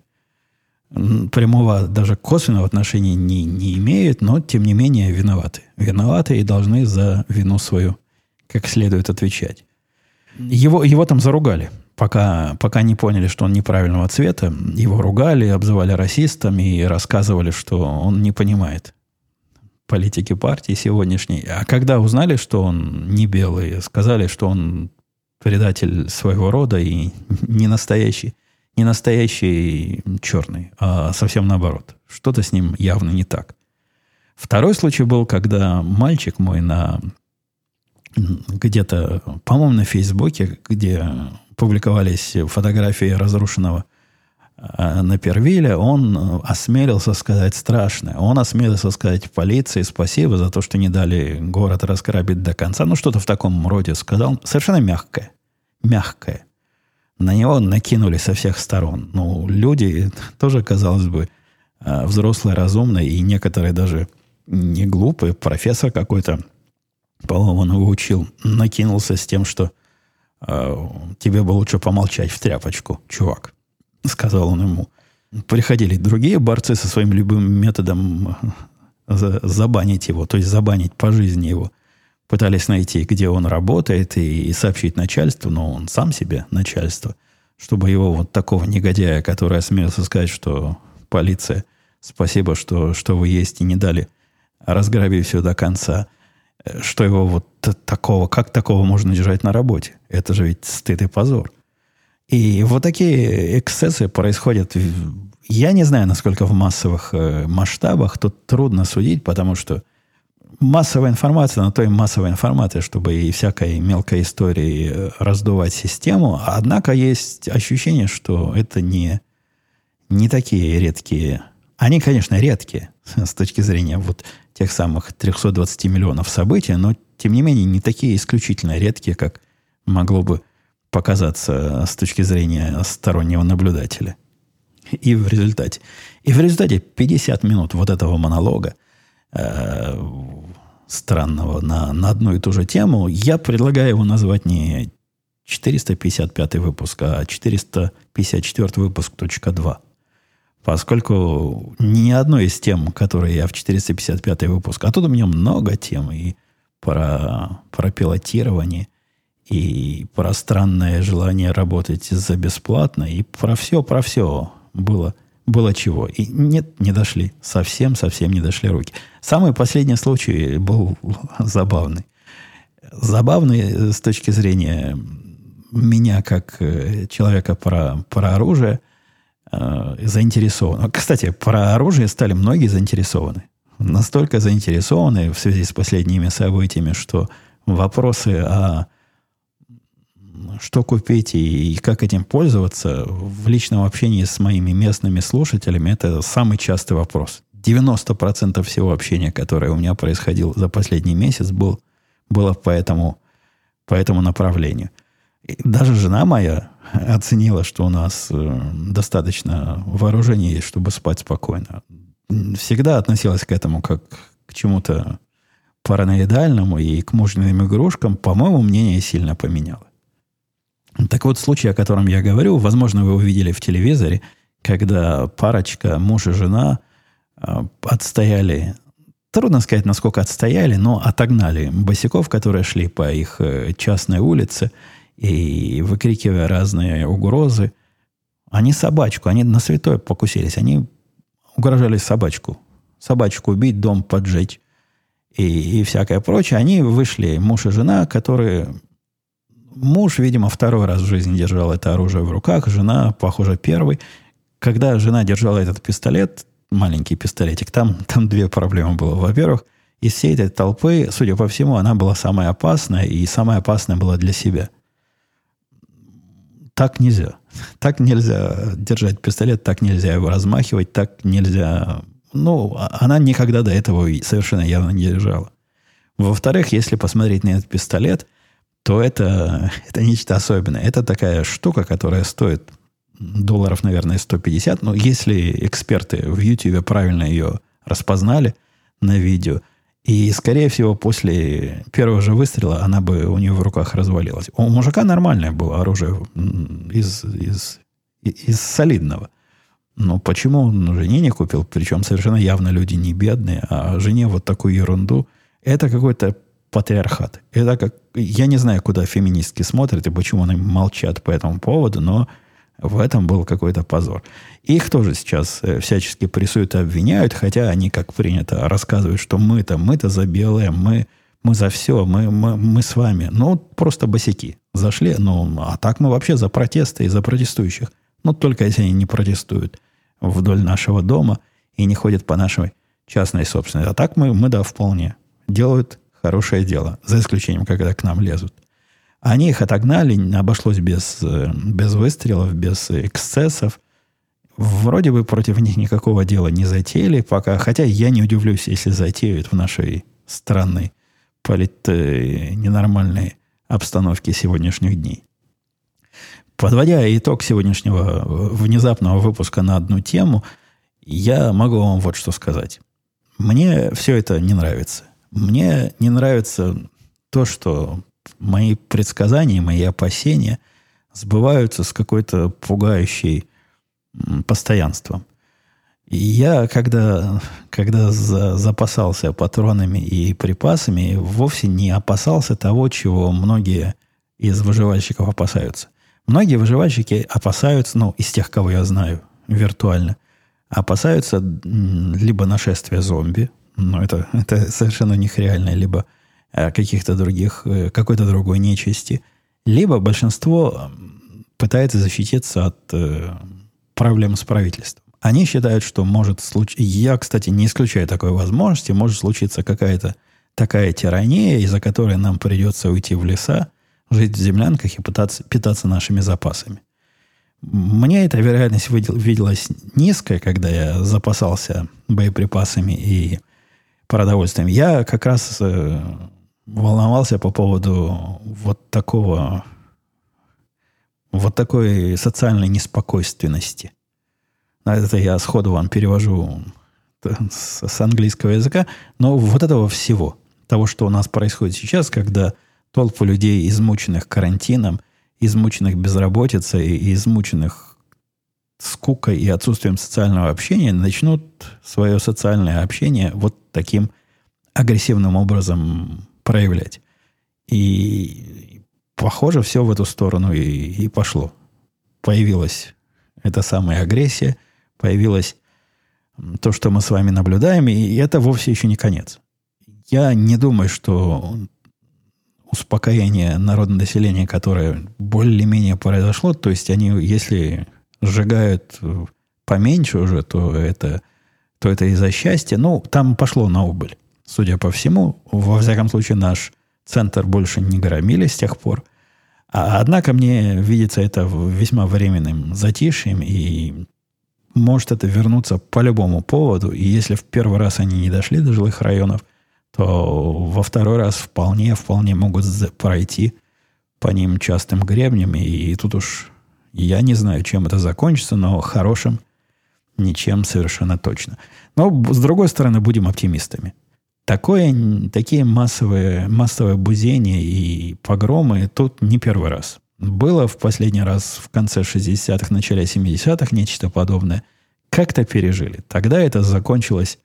прямого, даже косвенного отношения не, не имеют, но, тем не менее, виноваты. Виноваты и должны за вину свою как следует отвечать. Его, его там заругали. Пока, пока не поняли, что он неправильного цвета, его ругали, обзывали расистом и рассказывали, что он не понимает политики партии сегодняшней. А когда узнали, что он не белый, сказали, что он предатель своего рода и не настоящий не настоящий черный, а совсем наоборот. Что-то с ним явно не так. Второй случай был, когда мальчик мой на где-то, по-моему, на Фейсбуке, где публиковались фотографии разрушенного а, на Первиле, он осмелился сказать страшное. Он осмелился сказать полиции спасибо за то, что не дали город раскрабить до конца. Ну, что-то в таком роде сказал. Совершенно мягкое. Мягкое на него накинули со всех сторон. Ну, люди тоже, казалось бы, э, взрослые, разумные, и некоторые даже не глупые. Профессор какой-то, по-моему, он его учил, накинулся с тем, что э, тебе бы лучше помолчать в тряпочку, чувак. Сказал он ему. Приходили другие борцы со своим любым методом э, забанить его, то есть забанить по жизни его – пытались найти, где он работает, и, сообщить начальству, но он сам себе начальство, чтобы его вот такого негодяя, который осмелился сказать, что полиция, спасибо, что, что вы есть и не дали разграбить все до конца, э, что его вот такого, как такого можно держать на работе? Это же ведь стыд и позор. И вот такие эксцессы происходят, я не знаю, насколько в массовых э, масштабах, тут трудно судить, потому что массовая информация, на то и массовая информация, чтобы и всякой мелкой истории э, раздувать систему. Однако есть ощущение, что это не, не такие редкие. Они, конечно, редкие с точки зрения вот тех самых 320 миллионов событий, но, тем не менее, не такие исключительно редкие, как могло бы показаться с точки зрения стороннего наблюдателя. И в результате, и в результате 50 минут вот этого монолога э, странного на, на одну и ту же тему, я предлагаю его назвать не 455 выпуск, а 454 выпуск точка 2. Поскольку ни одной из тем, которые я в 455 выпуск, а тут у меня много тем и про, про пилотирование, и про странное желание работать за бесплатно, и про все, про все было, было чего. И нет, не дошли. Совсем-совсем не дошли руки. Самый последний случай был забавный. Забавный с точки зрения меня, как э, человека про, про оружие, э, заинтересован. Кстати, про оружие стали многие заинтересованы. Настолько заинтересованы в связи с последними событиями, что вопросы о что купить и, и как этим пользоваться в личном общении с моими местными слушателями, это самый частый вопрос. 90% всего общения, которое у меня происходило за последний месяц, был, было по этому, по этому направлению. И даже жена моя оценила, что у нас э, достаточно вооружения есть, чтобы спать спокойно. Всегда относилась к этому как к чему-то параноидальному и к мужниным игрушкам. По-моему, мнение сильно поменяло. Так вот, случай, о котором я говорю, возможно, вы увидели в телевизоре, когда парочка, муж и жена, а, отстояли, трудно сказать, насколько отстояли, но отогнали босиков, которые шли по их э, частной улице, и выкрикивая разные угрозы. Они собачку, они на святое покусились, они угрожали собачку. Собачку убить, дом поджечь и, и всякое прочее. Они вышли, муж и жена, которые Муж, видимо, второй раз в жизни держал это оружие в руках, жена, похоже, первый. Когда жена держала этот пистолет, маленький пистолетик, там, там две проблемы было. Во-первых, из всей этой толпы, судя по всему, она была самая опасная, и самая опасная была для себя. Так нельзя. Так нельзя держать пистолет, так нельзя его размахивать, так нельзя... Ну, а она никогда до этого совершенно явно не держала. Во-вторых, если посмотреть на этот пистолет – то это, это нечто особенное. Это такая штука, которая стоит долларов, наверное, 150. Но если эксперты в YouTube правильно ее распознали на видео, и, скорее всего, после первого же выстрела она бы у нее в руках развалилась. У мужика нормальное было оружие из, из, из солидного. Но почему он жене не купил? Причем совершенно явно люди не бедные, а жене вот такую ерунду. Это какой-то патриархат. Это как... Я не знаю, куда феминистки смотрят и почему они молчат по этому поводу, но в этом был какой-то позор. Их тоже сейчас э, всячески прессуют и обвиняют, хотя они, как принято, рассказывают, что мы-то, мы-то за белое, мы, мы за все, мы, мы, мы с вами. Ну, просто босяки. Зашли, ну, а так мы вообще за протесты и за протестующих. Ну, только если они не протестуют вдоль нашего дома и не ходят по нашей частной собственности. А так мы, мы да, вполне делают хорошее дело, за исключением, когда к нам лезут. Они их отогнали, обошлось без, э, без выстрелов, без эксцессов. Вроде бы против них никакого дела не затеяли пока, хотя я не удивлюсь, если затеют в нашей странной полит, э, ненормальной обстановке сегодняшних дней. Подводя итог сегодняшнего внезапного выпуска на одну тему, я могу вам вот что сказать. Мне все это не нравится. Мне не нравится то, что мои предсказания, мои опасения сбываются с какой-то пугающей постоянством. И я, когда, когда за, запасался патронами и припасами, вовсе не опасался того, чего многие из выживальщиков опасаются. Многие выживальщики опасаются, ну, из тех, кого я знаю виртуально, опасаются либо нашествия зомби, но это, это совершенно у них реально, либо каких-то других, э, какой-то другой нечисти, либо большинство пытается защититься от э, проблем с правительством. Они считают, что может случиться... Я, кстати, не исключаю такой возможности. Может случиться какая-то такая тирания, из-за которой нам придется уйти в леса, жить в землянках и пытаться, питаться нашими запасами. Мне эта вероятность виделась низкая, когда я запасался боеприпасами и продовольствием. Я как раз э, волновался по поводу вот такого, вот такой социальной неспокойственности. Это я сходу вам перевожу с, с английского языка, но вот этого всего, того, что у нас происходит сейчас, когда толпы людей, измученных карантином, измученных безработицей и измученных скукой и отсутствием социального общения начнут свое социальное общение вот таким агрессивным образом проявлять. И похоже, все в эту сторону и, и пошло. Появилась эта самая агрессия, появилось то, что мы с вами наблюдаем, и это вовсе еще не конец. Я не думаю, что успокоение народного населения, которое более-менее произошло, то есть они, если сжигают поменьше уже, то это, то это из-за счастья. Ну, там пошло на убыль, судя по всему. Во всяком случае, наш центр больше не громили с тех пор. А, однако мне видится это весьма временным затишьем, и может это вернуться по любому поводу. И если в первый раз они не дошли до жилых районов, то во второй раз вполне, вполне могут пройти по ним частым гребнем. И тут уж я не знаю, чем это закончится, но хорошим ничем совершенно точно. Но, с другой стороны, будем оптимистами. Такое, такие массовые, массовые бузения и погромы тут не первый раз. Было в последний раз в конце 60-х, начале 70-х нечто подобное. Как-то пережили. Тогда это закончилось,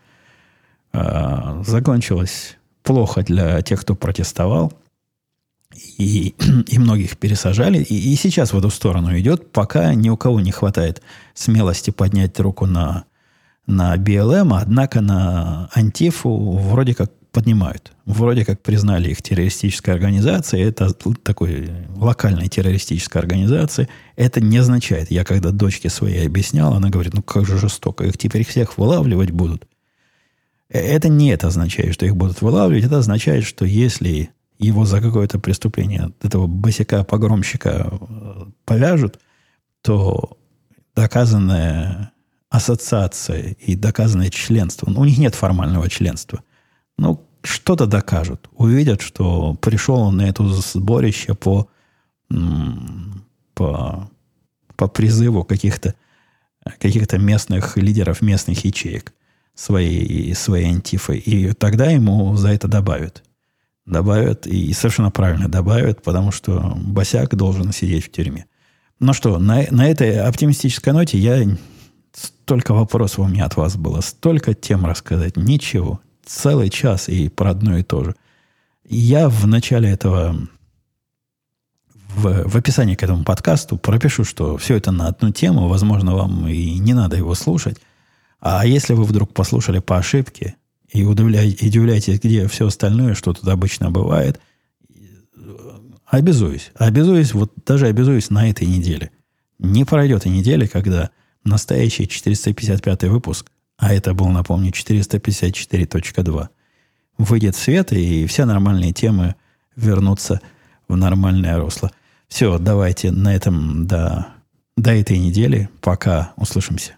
э, закончилось плохо для тех, кто протестовал. И, и многих пересажали. И, и сейчас в эту сторону идет, пока ни у кого не хватает смелости поднять руку на на BLM, однако на Антифу вроде как поднимают. Вроде как признали их террористической организацией. Это такой локальной террористической организации. Это не означает, я когда дочке своей объяснял, она говорит, ну как же жестоко, их теперь всех вылавливать будут. Э, это не это означает, что их будут вылавливать. Это означает, что если его за какое-то преступление, этого босика-погромщика э, повяжут, то доказанное ассоциация и доказанное членство. Ну, у них нет формального членства. Ну, что-то докажут. Увидят, что пришел он на это сборище по, по, по призыву каких-то каких местных лидеров местных ячеек своей, своей антифы. И тогда ему за это добавят. Добавят, и совершенно правильно добавят, потому что босяк должен сидеть в тюрьме. Ну что, на, на этой оптимистической ноте я Столько вопросов у меня от вас было, столько тем рассказать. Ничего. Целый час и про одно и то же. Я в начале этого, в, в описании к этому подкасту пропишу, что все это на одну тему. Возможно, вам и не надо его слушать. А если вы вдруг послушали по ошибке и удивляетесь, где все остальное, что тут обычно бывает, обязуюсь. Обязуюсь, вот даже обязуюсь на этой неделе. Не пройдет и недели, когда настоящий 455 выпуск, а это был, напомню, 454.2, выйдет в свет, и все нормальные темы вернутся в нормальное русло. Все, давайте на этом до, до этой недели. Пока. Услышимся.